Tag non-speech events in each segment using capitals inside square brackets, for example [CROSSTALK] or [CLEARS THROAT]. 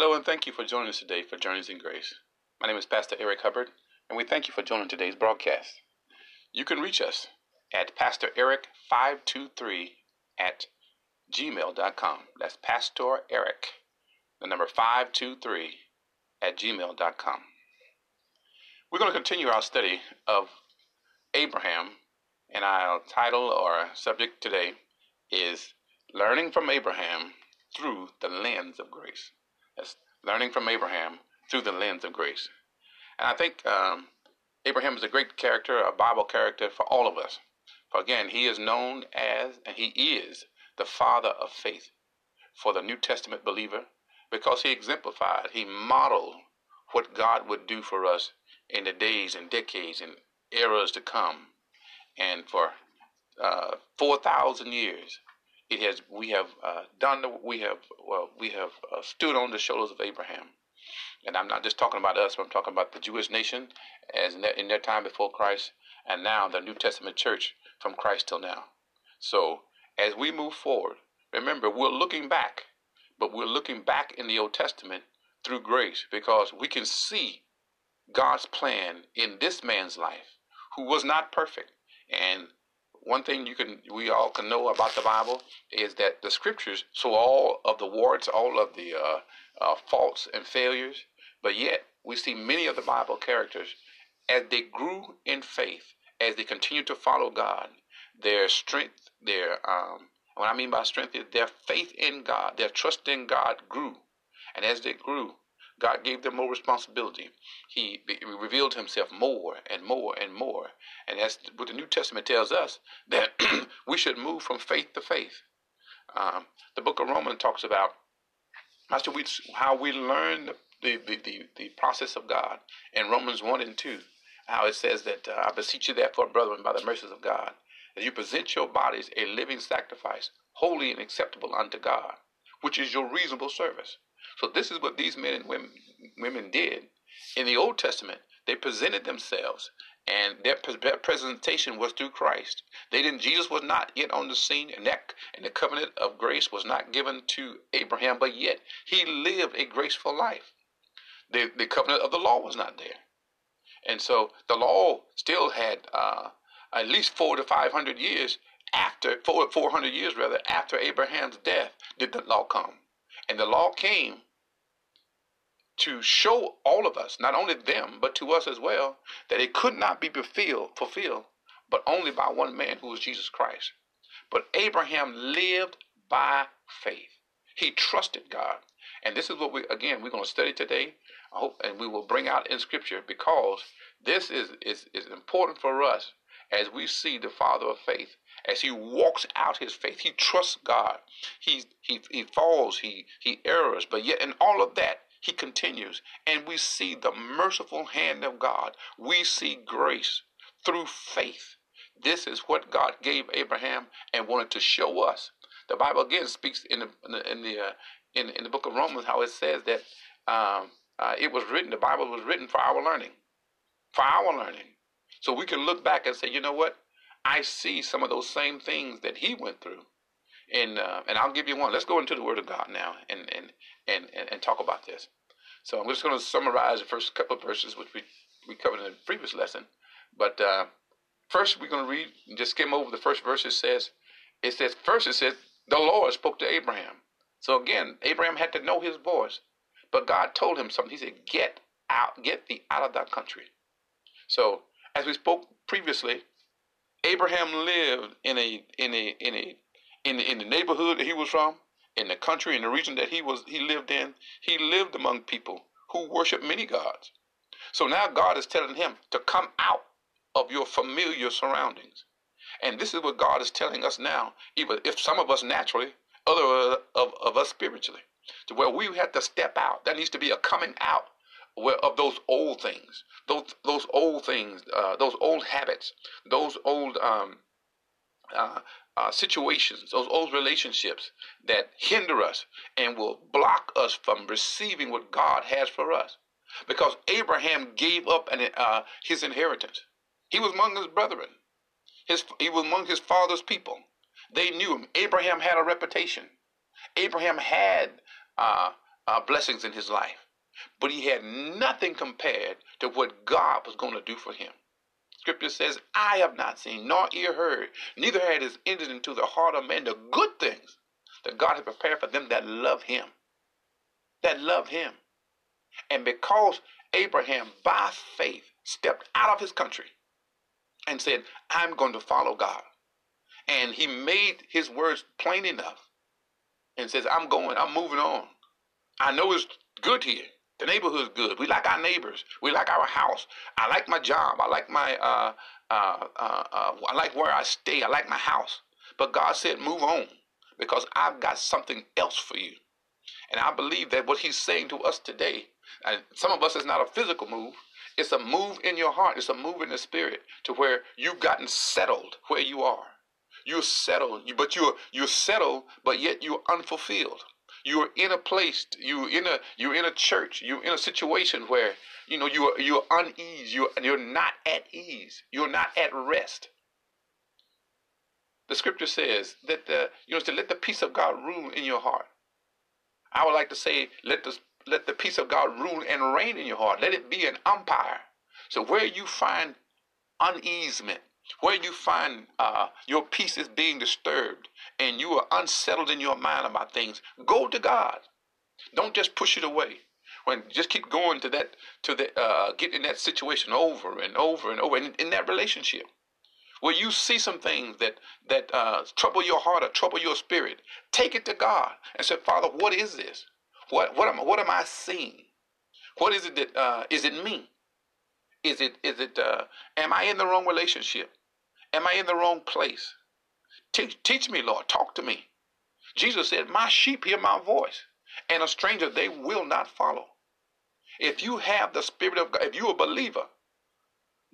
Hello, and thank you for joining us today for Journeys in Grace. My name is Pastor Eric Hubbard, and we thank you for joining today's broadcast. You can reach us at PastorEric523 at gmail.com. That's Pastor Eric, the number 523 at gmail.com. We're going to continue our study of Abraham, and our title or subject today is Learning from Abraham Through the Lens of Grace. That's learning from Abraham through the lens of grace. And I think um, Abraham is a great character, a Bible character for all of us. For again, he is known as, and he is, the father of faith for the New Testament believer because he exemplified, he modeled what God would do for us in the days and decades and eras to come. And for uh, 4,000 years, it has we have uh, done the, we have well we have uh, stood on the shoulders of Abraham, and I'm not just talking about us, but I'm talking about the Jewish nation as in their, in their time before Christ, and now the New Testament church from Christ till now. So as we move forward, remember we're looking back, but we're looking back in the Old Testament through grace because we can see God's plan in this man's life who was not perfect and one thing you can we all can know about the Bible is that the scriptures show all of the warts, all of the uh, uh, faults and failures, but yet we see many of the Bible characters as they grew in faith, as they continued to follow God, their strength, their um, what I mean by strength is their faith in God, their trust in God grew, and as they grew, God gave them more responsibility. He revealed himself more and more and more. And that's what the New Testament tells us that [CLEARS THROAT] we should move from faith to faith. Um, the book of Romans talks about how we, how we learn the, the, the, the, process of God in Romans 1 and 2. How it says that uh, I beseech you, therefore, brethren, by the mercies of God, that you present your bodies a living sacrifice, holy and acceptable unto God, which is your reasonable service. So this is what these men and women, women did. In the Old Testament, they presented themselves and their presentation was through Christ. They didn't. Jesus was not yet on the scene, and that and the covenant of grace was not given to Abraham, but yet he lived a graceful life. The the covenant of the law was not there, and so the law still had uh, at least four to five hundred years after four four hundred years rather after Abraham's death did the law come, and the law came to show all of us, not only them, but to us as well, that it could not be fulfilled, fulfilled, but only by one man who was Jesus Christ. But Abraham lived by faith. He trusted God. And this is what we again we're going to study today. I hope and we will bring out in scripture because this is, is, is important for us as we see the father of faith as he walks out his faith he trusts god he he, he falls he he errs but yet in all of that he continues, and we see the merciful hand of God. We see grace through faith. This is what God gave Abraham and wanted to show us. The Bible again speaks in the in the in the, uh, in, in, the book of Romans how it says that um, uh, it was written. The Bible was written for our learning, for our learning. So we can look back and say, you know what? I see some of those same things that he went through. And uh, and I'll give you one. Let's go into the Word of God now and and and and, talk about this. So I'm just going to summarize the first couple of verses, which we we covered in the previous lesson. But uh, first, we're going to read just skim over the first verse. It says, it says first it says the Lord spoke to Abraham. So again, Abraham had to know his voice, but God told him something. He said, "Get out, get thee out of that country." So as we spoke previously, Abraham lived in a in a in a in the, in the neighborhood that he was from, in the country, in the region that he was he lived in, he lived among people who worship many gods. So now God is telling him to come out of your familiar surroundings. And this is what God is telling us now, even if some of us naturally, other of, of us spiritually, to where we have to step out. There needs to be a coming out of those old things, those those old things, uh, those old habits, those old um, uh, uh, situations, those old relationships that hinder us and will block us from receiving what God has for us. Because Abraham gave up an, uh, his inheritance. He was among his brethren. His, he was among his father's people. They knew him. Abraham had a reputation. Abraham had uh, uh, blessings in his life, but he had nothing compared to what God was going to do for him. Scripture says, I have not seen, nor ear heard, neither had it entered into the heart of man the good things that God has prepared for them that love him. That love him. And because Abraham, by faith, stepped out of his country and said, I'm going to follow God. And he made his words plain enough and says, I'm going, I'm moving on. I know it's good here. The neighborhood's good. We like our neighbors. We like our house. I like my job. I like my uh, uh, uh, uh, I like where I stay. I like my house. But God said, move on because I've got something else for you. And I believe that what He's saying to us today, and some of us is not a physical move. It's a move in your heart. It's a move in the spirit to where you've gotten settled where you are. You're settled, but you're you're settled, but yet you're unfulfilled you're in a place, you in a you're in a church, you're in a situation where you know you're you're unease, you're you're not at ease, you're not at rest. The scripture says that the you know to let the peace of God rule in your heart. I would like to say let the let the peace of God rule and reign in your heart. Let it be an umpire. So where you find uneasement, where you find uh, your peace is being disturbed and you are unsettled in your mind about things, go to God. Don't just push it away. When just keep going to that to the uh, get in that situation over and over and over in, in that relationship where you see some things that that uh, trouble your heart or trouble your spirit, take it to God and say, Father, what is this? What what am what am I seeing? What is it that uh, is it me? Is it is it uh, am I in the wrong relationship? Am I in the wrong place? Teach, me, Lord. Talk to me. Jesus said, My sheep hear my voice, and a stranger they will not follow. If you have the Spirit of God, if you're a believer,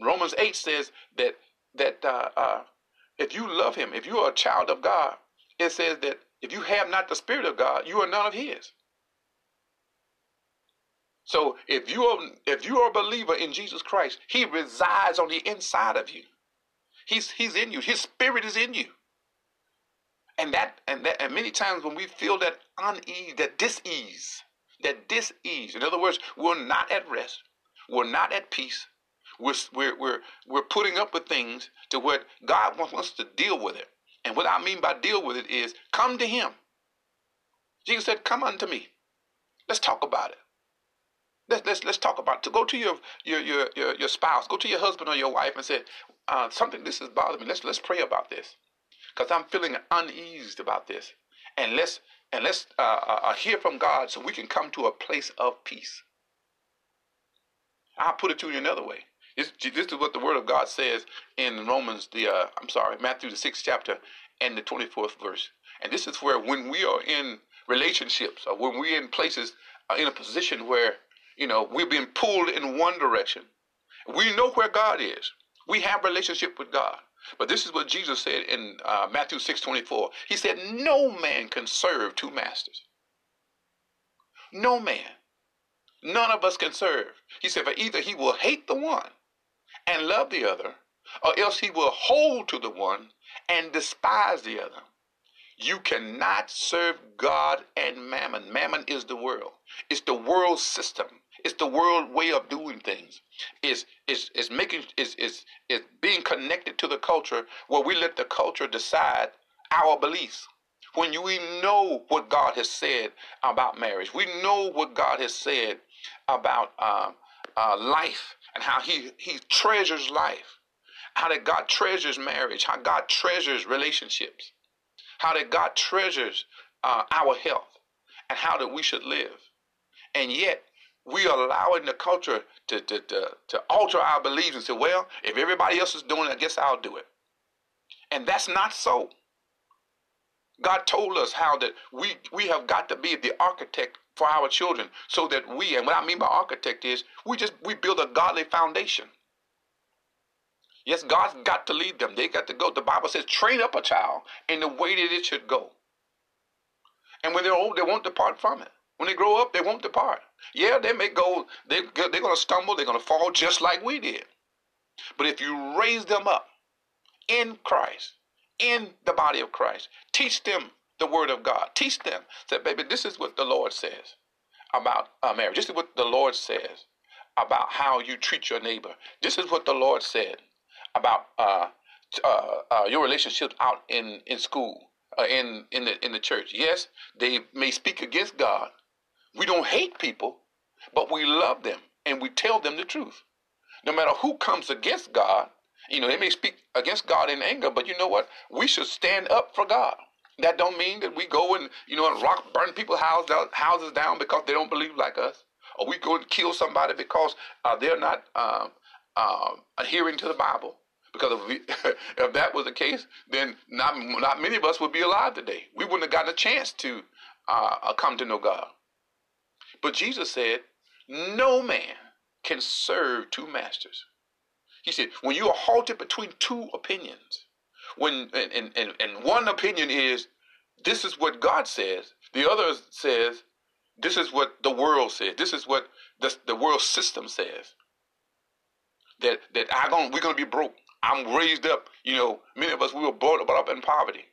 Romans 8 says that that uh, uh, if you love Him, if you are a child of God, it says that if you have not the Spirit of God, you are none of His. So if you are if you are a believer in Jesus Christ, He resides on the inside of you. He's He's in you. His Spirit is in you. And that and that and many times when we feel that unease, that dis-ease, that dis-ease, in other words, we're not at rest, we're not at peace, we're we're we're, we're putting up with things to where God wants us to deal with it. And what I mean by deal with it is come to Him. Jesus said, "Come unto me. Let's talk about it. Let's let's let's talk about it. To go to your your your your, your spouse, go to your husband or your wife, and say, uh, something this is bothering me. Let's let's pray about this." because I'm feeling uneased about this. And let's and let's uh, uh, uh, hear from God so we can come to a place of peace. I'll put it to you another way. This, this is what the Word of God says in Romans, the uh, I'm sorry, Matthew the sixth chapter and the twenty fourth verse. And this is where when we are in relationships or when we're in places uh, in a position where you know we're being pulled in one direction, we know where God is. We have relationship with God. But this is what Jesus said in uh, Matthew 6 24. He said, No man can serve two masters. No man. None of us can serve. He said, For either he will hate the one and love the other, or else he will hold to the one and despise the other. You cannot serve God and mammon. Mammon is the world, it's the world system. It's the world way of doing things. Is is is making is is is being connected to the culture where we let the culture decide our beliefs. When you, we know what God has said about marriage, we know what God has said about uh, uh, life and how He He treasures life, how that God treasures marriage, how God treasures relationships, how that God treasures uh, our health, and how that we should live. And yet, we are allowing the culture to, to, to, to alter our beliefs and say, well, if everybody else is doing it, I guess I'll do it. And that's not so. God told us how that we, we have got to be the architect for our children so that we, and what I mean by architect is we just, we build a godly foundation. Yes, God's got to lead them. They got to go. The Bible says, train up a child in the way that it should go. And when they're old, they won't depart from it. When they grow up, they won't depart. Yeah, they may go, they, they're going to stumble, they're going to fall just like we did. But if you raise them up in Christ, in the body of Christ, teach them the word of God. Teach them that, baby, this is what the Lord says. about uh, marriage. This is what the Lord says about how you treat your neighbor. This is what the Lord said about uh, uh, uh, your relationships out in in school, uh, in in the in the church. Yes, they may speak against God. We don't hate people, but we love them and we tell them the truth. No matter who comes against God, you know they may speak against God in anger, but you know what? We should stand up for God. That don't mean that we go and you know and rock burn people's house, houses down because they don't believe like us, or we go and kill somebody because uh, they're not um, uh, adhering to the Bible. Because if, we, [LAUGHS] if that was the case, then not not many of us would be alive today. We wouldn't have gotten a chance to uh, come to know God. But Jesus said, "No man can serve two masters." He said, "When you are halted between two opinions." when and, and, and one opinion is this is what God says, the other says this is what the world says, this is what the, the world system says. That that I going we're gonna be broke. I'm raised up, you know, many of us we were brought, brought up in poverty.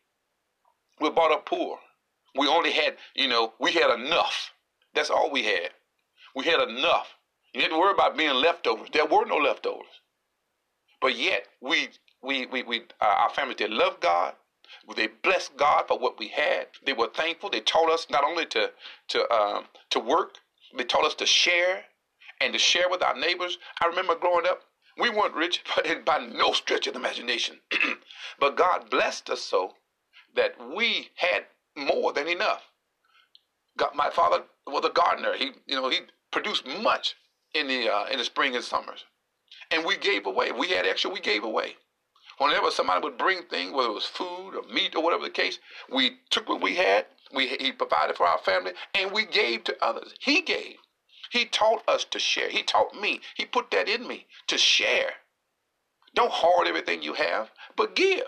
We are brought up poor. We only had, you know, we had enough. That's all we had. We had enough. You didn't worry about being leftovers. There were no leftovers. But yet we we, we, we uh, our family, they loved God. They blessed God for what we had. They were thankful. They taught us not only to to um, to work, they taught us to share and to share with our neighbors. I remember growing up, we weren't rich, [LAUGHS] but by no stretch of the imagination. [CLEARS THROAT] but God blessed us so that we had more than enough. God, my father was a gardener. He, you know, he produced much in the uh, in the spring and summers, and we gave away. We had extra. We gave away. Whenever somebody would bring things, whether it was food or meat or whatever the case, we took what we had, we, he provided for our family, and we gave to others. He gave. He taught us to share. He taught me. He put that in me to share. Don't hoard everything you have, but give.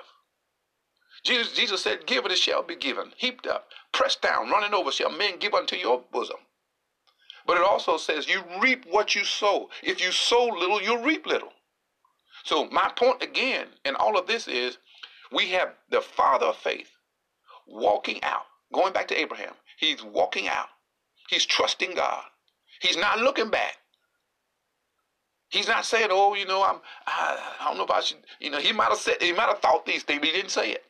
Jesus, Jesus said, Give and it shall be given, heaped up, pressed down, running over, shall men give unto your bosom. But it also says, You reap what you sow. If you sow little, you'll reap little. So my point again in all of this is we have the father of faith walking out, going back to Abraham. He's walking out. He's trusting God. He's not looking back. He's not saying, "Oh, you know, I'm. I, I don't know if I should." You know, he might have said, he might have thought these things, but he didn't say it.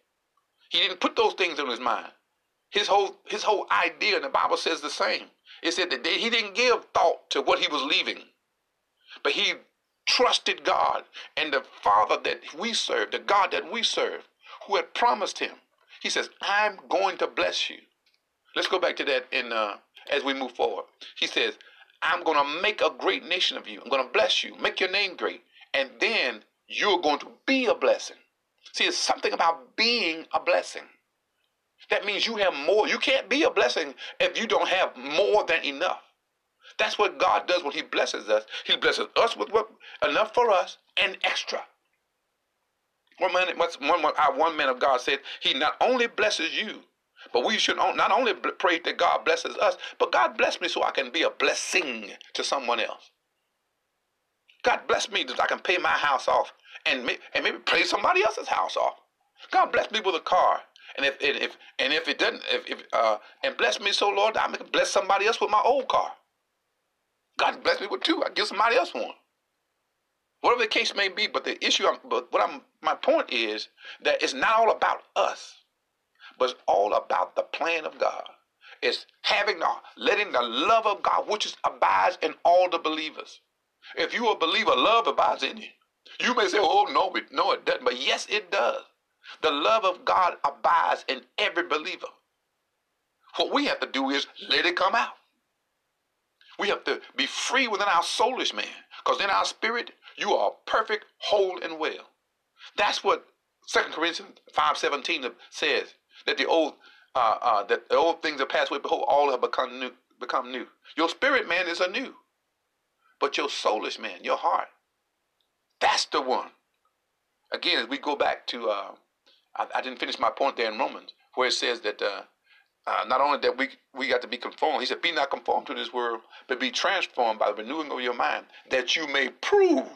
He didn't put those things in his mind. His whole his whole idea, and the Bible says the same. It said that they, he didn't give thought to what he was leaving, but he trusted God and the Father that we serve, the God that we serve, who had promised him. He says, I'm going to bless you. Let's go back to that in uh, as we move forward. He says, I'm going to make a great nation of you. I'm going to bless you, make your name great, and then you're going to be a blessing. See, it's something about being a blessing. That means you have more. You can't be a blessing if you don't have more than enough. That's what God does when He blesses us. He blesses us with what enough for us and extra. One man, one, our one man of God said, He not only blesses you, but we should not only pray that God blesses us, but God bless me so I can be a blessing to someone else. God bless me that I can pay my house off and, and maybe pay somebody else's house off. God bless me with a car. And if, and if and if it doesn't, if, if uh, and bless me so, Lord, I can bless somebody else with my old car. God bless me with two. I give somebody else one. Whatever the case may be, but the issue, I'm, but what I'm, my point is that it's not all about us, but it's all about the plan of God. It's having the, letting the love of God, which is, abides in all the believers. If you a believer, love abides in you. You may say, oh, no, it, no, it doesn't. But yes, it does. The love of God abides in every believer. What we have to do is let it come out. We have to be free within our soulish man. Because in our spirit, you are perfect, whole, and well. That's what 2 Corinthians 5.17 says. That the old uh, uh, that the old things are passed away, behold, all have become new become new. Your spirit man is anew. But your soulish man, your heart, that's the one. Again, as we go back to uh, I, I, didn't finish my point there in Romans, where it says that uh, uh, not only that we we got to be conformed, he said, "Be not conformed to this world, but be transformed by the renewing of your mind, that you may prove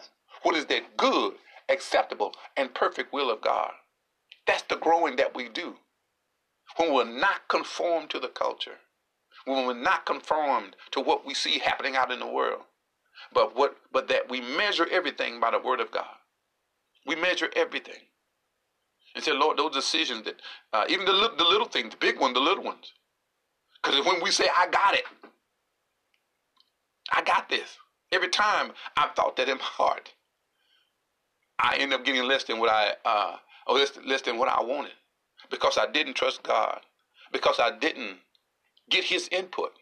what is that good, acceptable, and perfect will of God." That's the growing that we do when we're not conformed to the culture, when we're not conformed to what we see happening out in the world, but what but that we measure everything by the word of God. We measure everything. And say, Lord, those decisions that uh, even the, the little things, the big ones, the little ones. Because when we say, I got it, I got this. Every time I've thought that in my heart, I end up getting less than what I uh, or less, less than what I wanted because I didn't trust God, because I didn't get His input.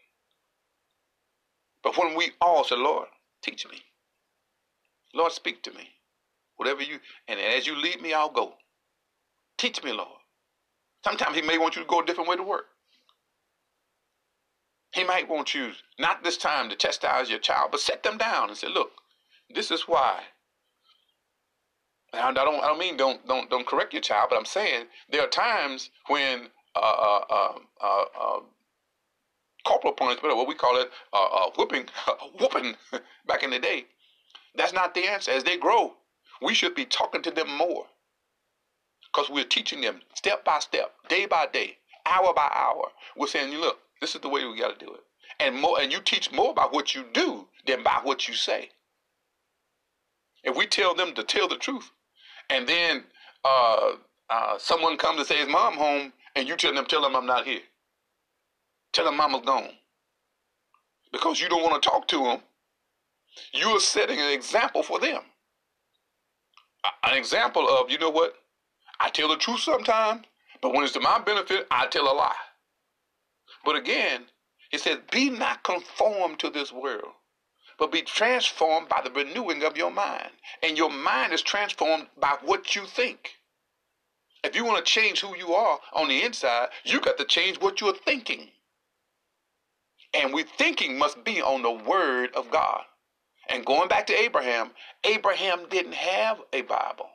But when we all say, Lord, teach me, Lord, speak to me, whatever you, and as you lead me, I'll go. Teach me, Lord. Sometimes He may want you to go a different way to work. He might want you, not this time to chastise your child, but set them down and say, look, this is why. I don't, I don't mean don't, don't, don't correct your child, but I'm saying there are times when uh, uh, uh, uh, uh corporal punishment, or what we call it, uh, whooping, [LAUGHS] whooping back in the day, that's not the answer. As they grow, we should be talking to them more because we're teaching them step by step, day by day, hour by hour. We're saying, look, this is the way we got to do it. And more, and you teach more by what you do than by what you say. If we tell them to tell the truth, and then uh, uh, someone comes and says, "Mom home," and you tell them, "Tell them I'm not here. Tell them Mama's gone," because you don't want to talk to them. You are setting an example for them. An example of, you know what? I tell the truth sometimes, but when it's to my benefit, I tell a lie. But again, it says, Be not conformed to this world, but be transformed by the renewing of your mind. And your mind is transformed by what you think. If you want to change who you are on the inside, you got to change what you're thinking. And we thinking must be on the word of God. And going back to Abraham, Abraham didn't have a Bible.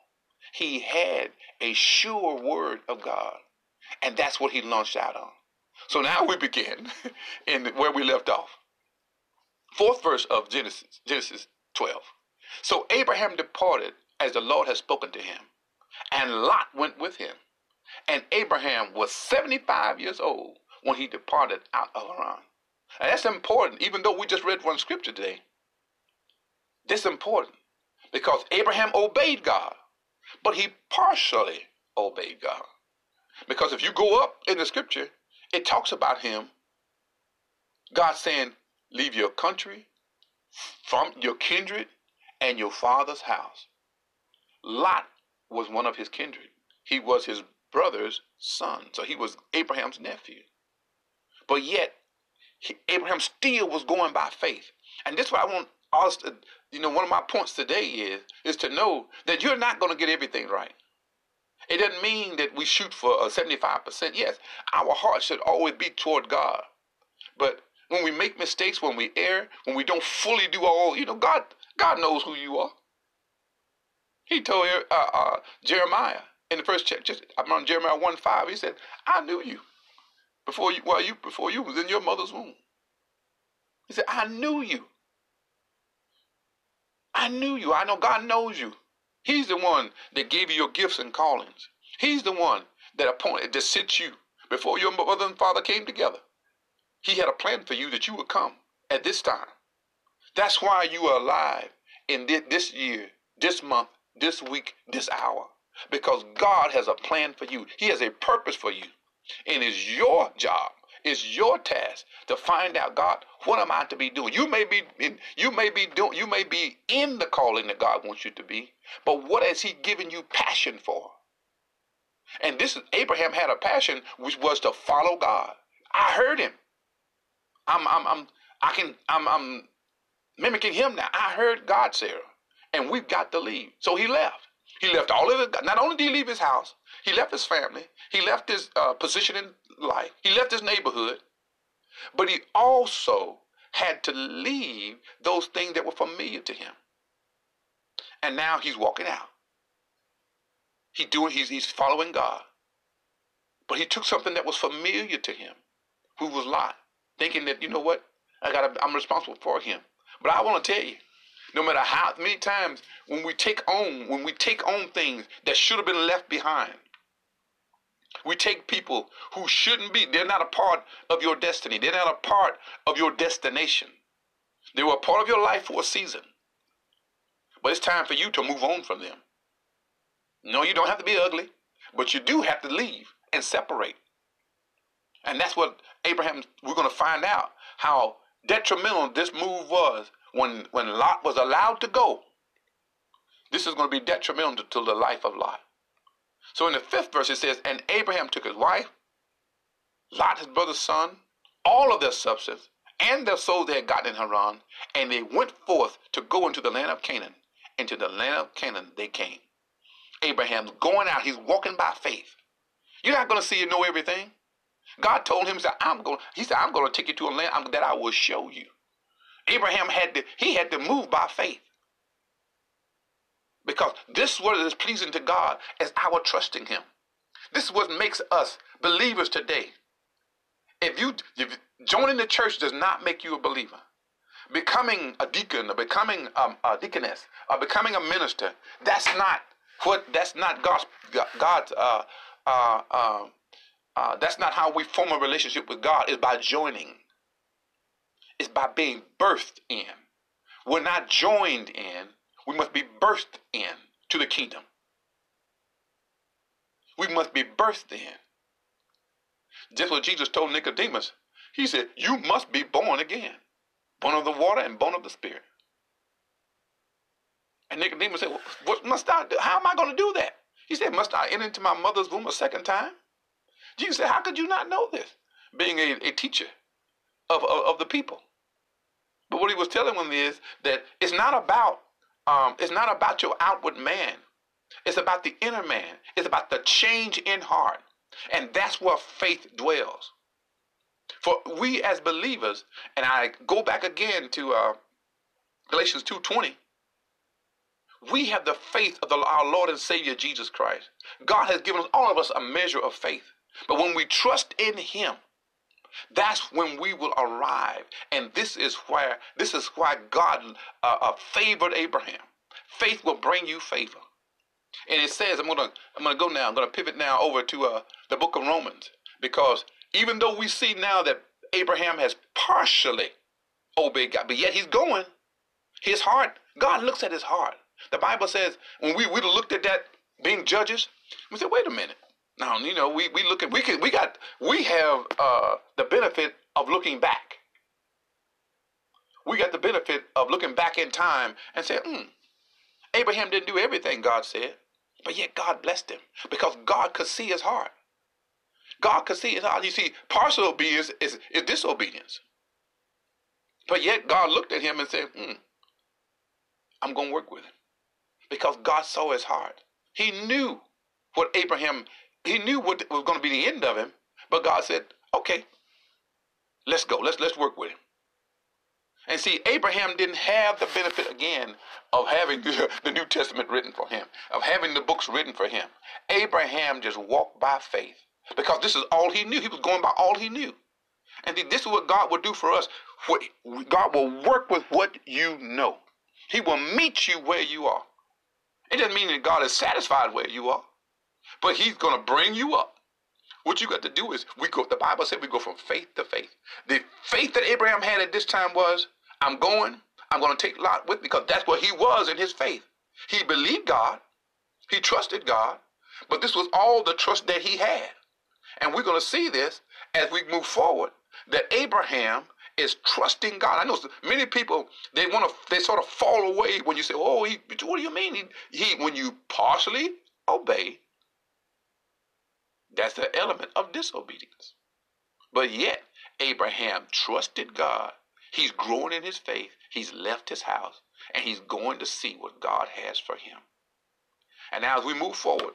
He had a sure word of God. And that's what he launched out on. So now we begin [LAUGHS] in where we left off. Fourth verse of Genesis, Genesis 12. So Abraham departed as the Lord had spoken to him, and Lot went with him. And Abraham was 75 years old when he departed out of Haran. And that's important, even though we just read one scripture today. This important because Abraham obeyed God, but he partially obeyed God. Because if you go up in the scripture, it talks about him, God saying, Leave your country, from your kindred, and your father's house. Lot was one of his kindred. He was his brother's son. So he was Abraham's nephew. But yet, he, Abraham still was going by faith. And this is what I want us to, you know, one of my points today is, is to know that you're not going to get everything right. It doesn't mean that we shoot for a 75%. Yes, our heart should always be toward God. But when we make mistakes, when we err, when we don't fully do all, you know, God, God knows who you are. He told uh, uh, Jeremiah in the first chapter, just on Jeremiah 1 5, he said, I knew you before you, well, you, before you was in your mother's womb. He said, I knew you. I knew you. I know God knows you. He's the one that gave you your gifts and callings. He's the one that appointed to sit you before your mother and father came together. He had a plan for you that you would come at this time. That's why you are alive in this year, this month, this week, this hour. Because God has a plan for you. He has a purpose for you. And it's your job it's your task to find out, God, what am I to be doing? You may be in, you may be doing you may be in the calling that God wants you to be, but what has He given you passion for? And this is Abraham had a passion which was to follow God. I heard him. I'm I'm I'm I can I'm I'm mimicking him now. I heard God, Sarah, and we've got to leave. So he left. He left all of it. Not only did he leave his house, he left his family. He left his uh, position in life. He left his neighborhood. But he also had to leave those things that were familiar to him. And now he's walking out. He doing he's he's following God. But he took something that was familiar to him, who was Lot, thinking that, you know what, I got I'm responsible for him. But I want to tell you, no matter how many times when we take on when we take on things that should have been left behind, We take people who shouldn't be, they're not a part of your destiny. They're not a part of your destination. They were a part of your life for a season. But it's time for you to move on from them. No, you don't have to be ugly, but you do have to leave and separate. And that's what Abraham, we're going to find out how detrimental this move was when, when Lot was allowed to go. This is going to be detrimental to, to the life of Lot. So in the fifth verse, it says, And Abraham took his wife, Lot, his brother's son, all of their substance, and their souls they had gotten in Haran, and they went forth to go into the land of Canaan. Into the land of Canaan they came. Abraham's going out, he's walking by faith. You're not going to see and know everything. God told him, he said, I'm going, he said, I'm going to take you to a land that I will show you. Abraham had to, he had to move by faith. Because this is what is pleasing to God is our trusting him. This is what makes us believers today. If you if joining the church does not make you a believer, becoming a deacon or becoming um, a deaconess or becoming a minister, that's not what that's not God's God's uh, uh, uh, uh, that's not how we form a relationship with God. Is by joining. It's by being birthed in. We're not joined in. We must be birthed in to the kingdom. We must be birthed in. Just what Jesus told Nicodemus, he said, You must be born again, born of the water and born of the Spirit. And Nicodemus said, What must I do? How am I going to do that? He said, Must I enter into my mother's womb a second time? Jesus said, How could you not know this? Being a, a teacher of, of, of the people. But what he was telling them is that it's not about um, it's not about your outward man. It's about the inner man. It's about the change in heart. And that's where faith dwells. For we as believers, and I go back again to uh, Galatians 2.20, we have the faith of the, our Lord and Savior Jesus Christ. God has given us, all of us a measure of faith. But when we trust in Him, that's when we will arrive. And this is where this is why God uh, uh, favored Abraham. Faith will bring you favor. And it says, I'm gonna I'm gonna go now. I'm gonna pivot now over to uh, the book of Romans because even though we see now that Abraham has partially obeyed God, but yet he's going. His heart, God looks at his heart. The Bible says when we we looked at that being judges, we said, wait a minute. Now you know we we look at we can we got we have uh, the benefit of looking back. We got the benefit of looking back in time and say, hmm, Abraham didn't do everything God said, but yet God blessed him because God could see his heart. God could see his heart. You see, partial obedience is, is disobedience. But yet God looked at him and said, hmm, I'm going to work with him because God saw his heart. He knew what Abraham he knew what was going to be the end of him, but God said, "Okay, let's go. Let's let's work with him." And see, Abraham didn't have the benefit again of having [LAUGHS] the, New Testament written for him, of having the books written for him. Abraham just walked by faith because this is all he knew. He was going by all he knew. And this is what God will do for us. God will work with what you know. He will meet you where you are. It doesn't mean that God is satisfied where you are. But he's going to bring you up. What you got to do is we go. The Bible said we go from faith to faith. The faith that Abraham had at this time was, I'm going. I'm going to take Lot with me because that's what he was in his faith. He believed God. He trusted God. But this was all the trust that he had. And we're going to see this as we move forward that Abraham is trusting God. I know many people they want to they sort of fall away when you say, "Oh, he, what do you mean?" He, he when you partially obey that's the element of disobedience. But yet, Abraham trusted God. He's growing in his faith. He's left his house and he's going to see what God has for him. And now, as we move forward,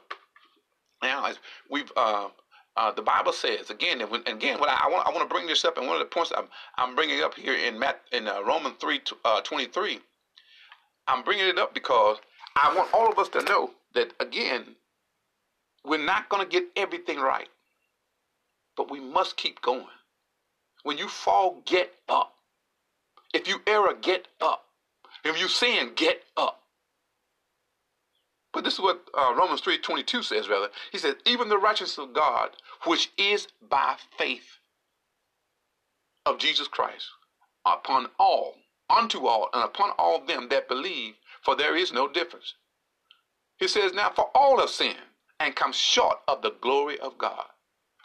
now as we've uh, uh, the Bible says again, and again, what I, I, want I want to bring this up, and one of the points I'm, I'm bringing up here in Matt, in uh, Romans three uh, twenty three, I'm bringing it up because I want all of us to know that again, we're not going to get everything right, but we must keep going. When you fall, get up. If you err, get up. If you sin, get up. But this is what uh, Romans 3.22 says, rather. He says, even the righteousness of God, which is by faith of Jesus Christ, upon all, unto all, and upon all them that believe, for there is no difference. He says, now for all have sinned and come short of the glory of God.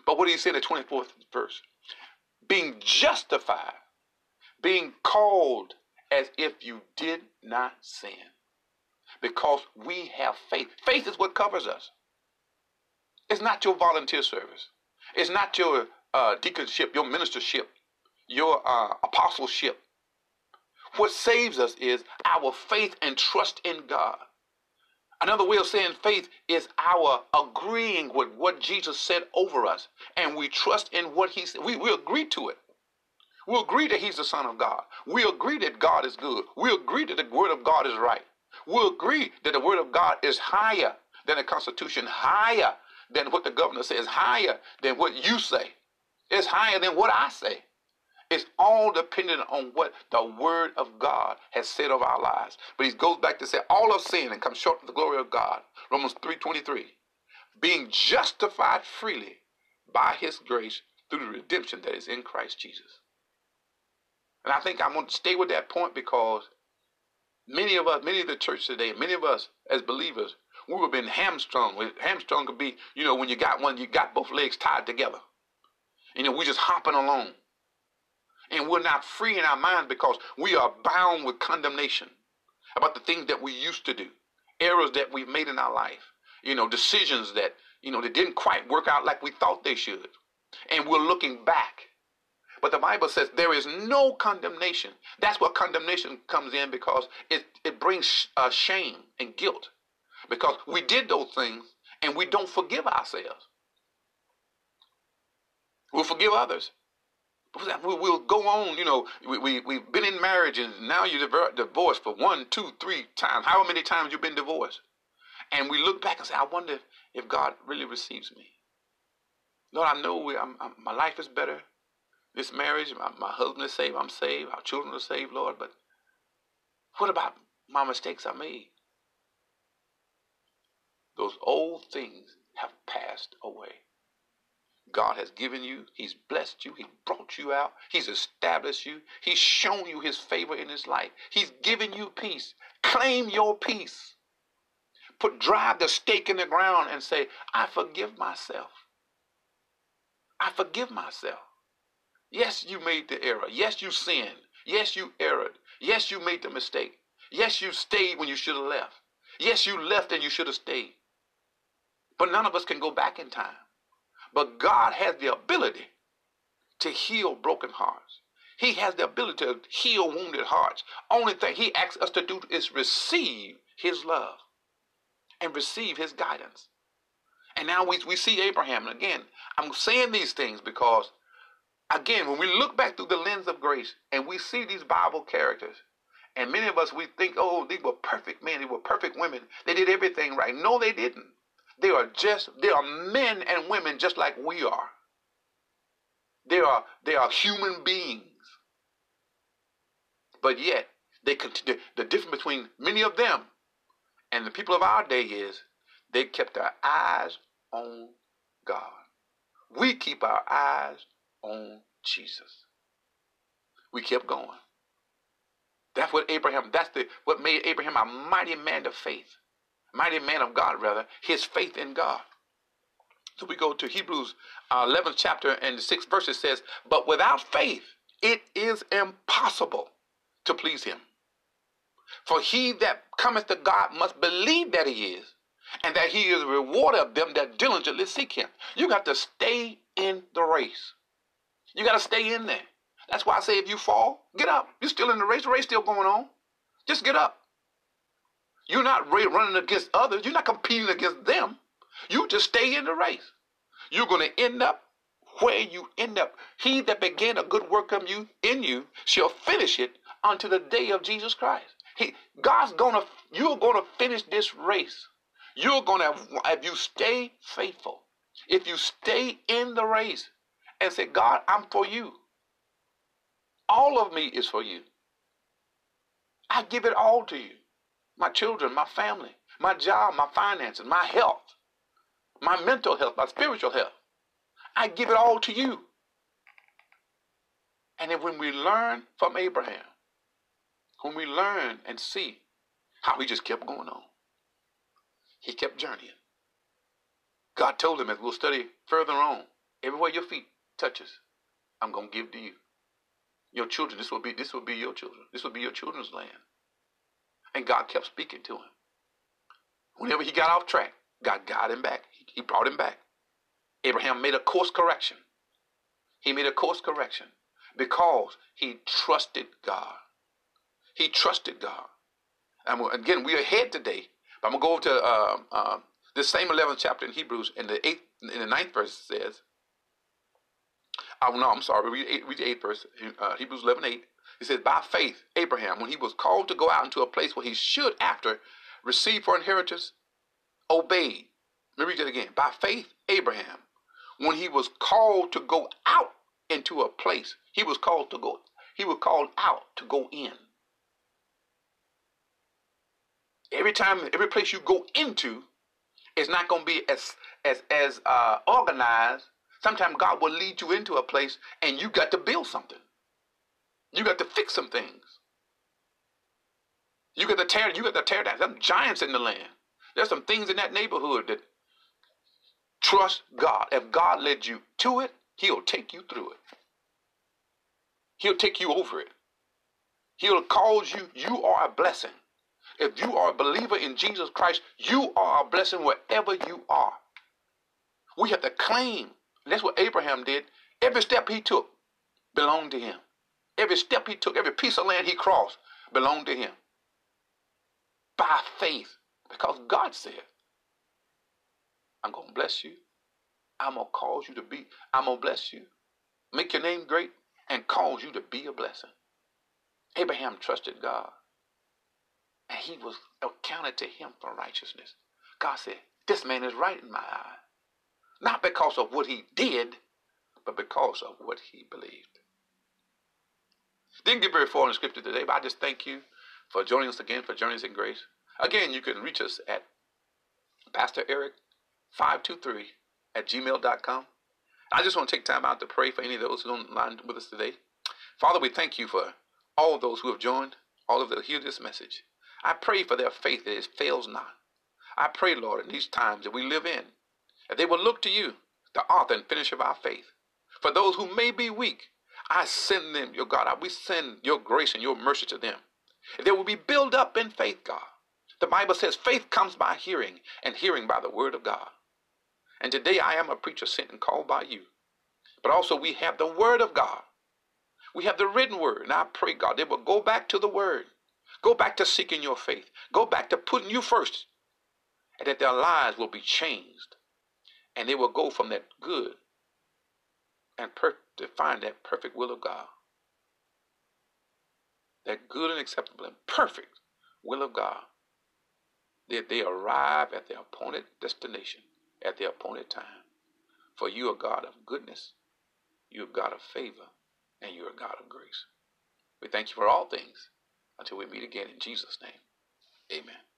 But what do you say in the 24th verse? Being justified, being called as if you did not sin because we have faith. Faith is what covers us. It's not your volunteer service. It's not your uh, deaconship, your ministership, your uh, apostleship. What saves us is our faith and trust in God. Another way of saying faith is our agreeing with what Jesus said over us, and we trust in what He said. We, we agree to it. We agree that He's the Son of God. We agree that God is good. We agree that the Word of God is right. We agree that the Word of God is higher than the Constitution, higher than what the governor says, higher than what you say. It's higher than what I say. It's all dependent on what the Word of God has said of our lives. But he goes back to say, all of sin and come short of the glory of God. Romans 3.23. Being justified freely by his grace through the redemption that is in Christ Jesus. And I think I'm going to stay with that point because Many of us, many of the church today, many of us as believers, we have been hamstrung. Hamstrung could be, you know, when you got one, you got both legs tied together. You know, we're just hopping along. And we're not free in our minds because we are bound with condemnation about the things that we used to do, errors that we've made in our life, you know, decisions that, you know, that didn't quite work out like we thought they should. And we're looking back but the Bible says there is no condemnation. That's where condemnation comes in because it, it brings uh, shame and guilt. Because we did those things and we don't forgive ourselves. We'll forgive others. We'll go on, you know, we, we, we've been in marriage and now you're divorced for one, two, three times, however many times you've been divorced. And we look back and say, I wonder if God really receives me. Lord, I know we, I'm, I'm, my life is better this marriage, my, my husband is saved, I'm saved, our children are saved, Lord, but what about my mistakes I made? Those old things have passed away. God has given you, He's blessed you, He's brought you out, He's established you, He's shown you His favor in His life, He's given you peace. Claim your peace. Put drive the stake in the ground and say, I forgive myself. I forgive myself. Yes, you made the error. Yes, you sinned. Yes, you erred. Yes, you made the mistake. Yes, you stayed when you should have left. Yes, you left and you should have stayed. But none of us can go back in time. But God has the ability to heal broken hearts. He has the ability to heal wounded hearts. Only thing He asks us to do is receive His love and receive His guidance. And now we, we see Abraham. And again, I'm saying these things because again, when we look back through the lens of grace and we see these Bible characters, and many of us we think, oh, these were perfect men, they were perfect women, they did everything right. No, they didn't. They are just they are men and women just like we are. They are they are human beings. But yet, they continue, the difference between many of them and the people of our day is they kept their eyes on God. We keep our eyes on Jesus. We kept going. That's what Abraham, that's the what made Abraham a mighty man of faith. Mighty man of God, rather, his faith in God. So we go to Hebrews uh, 11th chapter and the 6th verse. It says, But without faith, it is impossible to please him. For he that cometh to God must believe that he is, and that he is a rewarder of them that diligently seek him. You got to stay in the race. You got to stay in there. That's why I say if you fall, get up. You're still in the race. The race still going on. Just get up. You're not running against others. You're not competing against them. You just stay in the race. You're going to end up where you end up. He that began a good work of you in you shall finish it unto the day of Jesus Christ. He, God's gonna, you're gonna finish this race. You're gonna, if you stay faithful, if you stay in the race, and say, God, I'm for you. All of me is for you. I give it all to you. My children, my family, my job, my finances, my health, my mental health, my spiritual health. I give it all to you. And then when we learn from Abraham, when we learn and see how he just kept going on, he kept journeying. God told him, as we'll study further on, everywhere your feet touches, I'm going to give to you. Your children, this will be this will be your children. This will be your children's land. And God kept speaking to him. Whenever he got off track, God got him back. He brought him back. Abraham made a course correction. He made a course correction because he trusted God. He trusted God. And again, we are ahead today. But I'm going to go to uh, uh, this same 11th chapter in Hebrews, and the eighth, in the ninth verse says, oh, no, I'm sorry, read, eight, read the eighth verse, uh, Hebrews 11, 8. It says, by faith, Abraham, when he was called to go out into a place where he should after receive for inheritance, obeyed. Let me read that again. By faith, Abraham, when he was called to go out into a place, he was called to go, he was called out to go in. Every time, every place you go into, is not going to be as as as uh, organized. Sometimes God will lead you into a place, and you got to build something. You got to fix some things. You got to tear. You got to tear down. Some giants in the land. There's some things in that neighborhood that trust God. If God led you to it, He'll take you through it. He'll take you over it. He'll cause you. You are a blessing. If you are a believer in Jesus Christ, you are a blessing wherever you are. We have to claim. That's what Abraham did. Every step he took belonged to him. Every step he took, every piece of land he crossed belonged to him. By faith. Because God said, I'm going to bless you. I'm going to cause you to be, I'm going to bless you. Make your name great and cause you to be a blessing. Abraham trusted God and he was accounted to him for righteousness. God said, This man is right in my eye. Not because of what he did, but because of what he believed. Didn't get very far in the scripture today, but I just thank you for joining us again for Journeys in Grace. Again, you can reach us at Pastor Eric 523 at gmail.com. I just want to take time out to pray for any of those who are online with us today. Father, we thank you for all of those who have joined, all of them who hear this message. I pray for their faith that it fails not. I pray, Lord, in these times that we live in, that they will look to you, the author and finisher of our faith. For those who may be weak, I send them, your God, I, we send your grace and your mercy to them. They will be built up in faith, God. The Bible says faith comes by hearing, and hearing by the word of God. And today I am a preacher sent and called by you. But also we have the word of God. We have the written word. And I pray, God, they will go back to the word Go back to seeking your faith. Go back to putting you first. And that their lives will be changed. And they will go from that good and per- to find that perfect will of God. That good and acceptable and perfect will of God. That they arrive at their appointed destination at their appointed time. For you are God of goodness, you are God of favor, and you are God of grace. We thank you for all things until we meet again in Jesus' name. Amen.